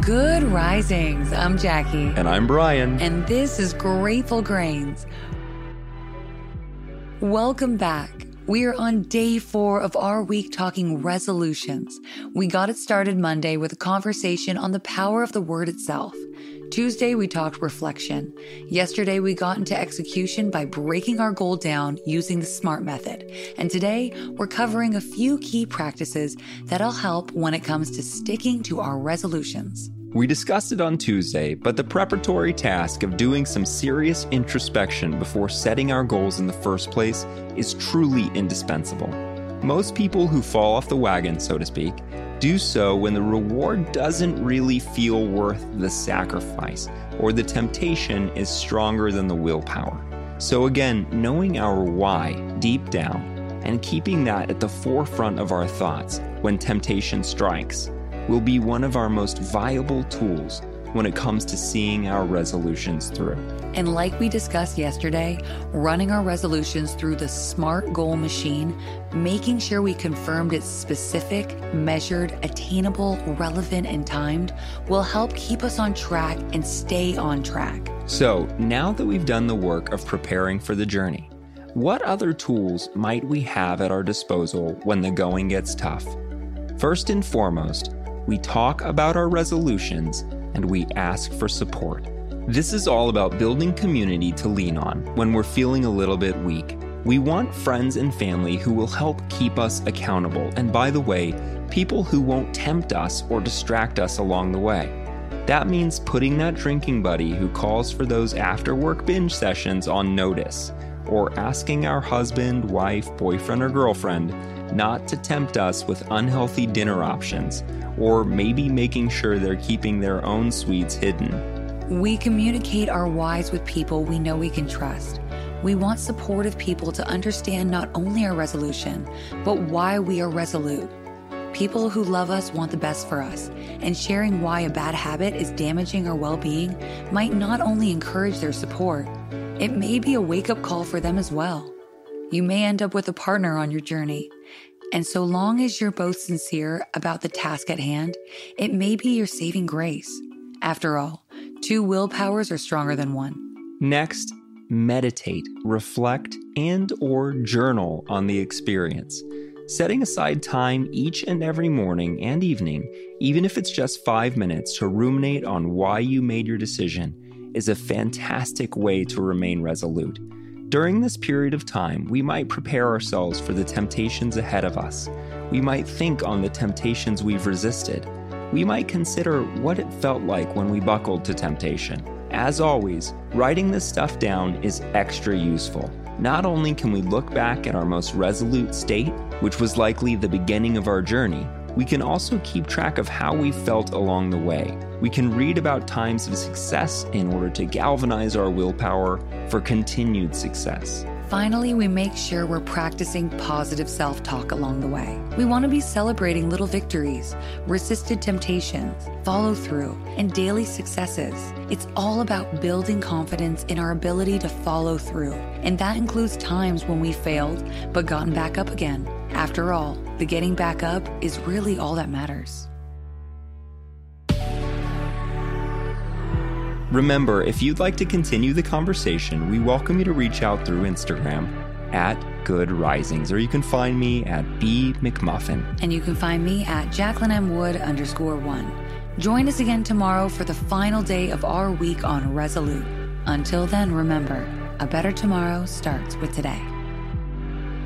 Good risings. I'm Jackie. And I'm Bryan. And this is Grateful Grains. Welcome back. We are on day four of our week talking resolutions. We got it started Monday with a conversation on the power of the word itself. Tuesday, we talked reflection. Yesterday, we got into execution by breaking our goal down using the SMART method. And today, we're covering a few key practices that'll help when it comes to sticking to our resolutions. We discussed it on Tuesday, but the preparatory task of doing some serious introspection before setting our goals in the first place is truly indispensable. Most people who fall off the wagon, so to speak, do so when the reward doesn't really feel worth the sacrifice or the temptation is stronger than the willpower. So, again, knowing our why deep down and keeping that at the forefront of our thoughts when temptation strikes will be one of our most viable tools when it comes to seeing our resolutions through. And like we discussed yesterday, running our resolutions through the SMART goal machine, making sure we confirmed it's specific, measured, attainable, relevant, and timed will help keep us on track and stay on track. So now that we've done the work of preparing for the journey, what other tools might we have at our disposal when the going gets tough? First and foremost, we talk about our resolutions, and we ask for support. This is all about building community to lean on when we're feeling a little bit weak. We want friends and family who will help keep us accountable, and by the way, people who won't tempt us or distract us along the way. That means putting that drinking buddy who calls for those after work binge sessions on notice, or asking our husband, wife, boyfriend, or girlfriend not to tempt us with unhealthy dinner options or maybe making sure they're keeping their own sweets hidden. We communicate our whys with people we know we can trust. We want supportive people to understand not only our resolution, but why we are resolute. People who love us want the best for us, and sharing why a bad habit is damaging our well being might not only encourage their support, it may be a wake up call for them as well. You may end up with a partner on your journey, and so long as you're both sincere about the task at hand, it may be your saving grace. After all, two willpowers are stronger than one. Next, meditate, reflect, and or journal on the experience. Setting aside time each and every morning and evening, even if it's just 5 minutes to ruminate on why you made your decision, is a fantastic way to remain resolute. During this period of time, we might prepare ourselves for the temptations ahead of us. We might think on the temptations we've resisted. We might consider what it felt like when we buckled to temptation. As always, writing this stuff down is extra useful. Not only can we look back at our most resolute state, which was likely the beginning of our journey, we can also keep track of how we felt along the way. We can read about times of success in order to galvanize our willpower for continued success. Finally, we make sure we're practicing positive self talk along the way. We want to be celebrating little victories, resisted temptations, follow through, and daily successes. It's all about building confidence in our ability to follow through. And that includes times when we failed but gotten back up again. After all, the getting back up is really all that matters. Remember, if you'd like to continue the conversation, we welcome you to reach out through Instagram at Good Risings, or you can find me at B McMullin. And you can find me at Jacqueline M. Wood underscore one. Join us again tomorrow for the final day of our week on Resolute. Until then, remember, a better tomorrow starts with today.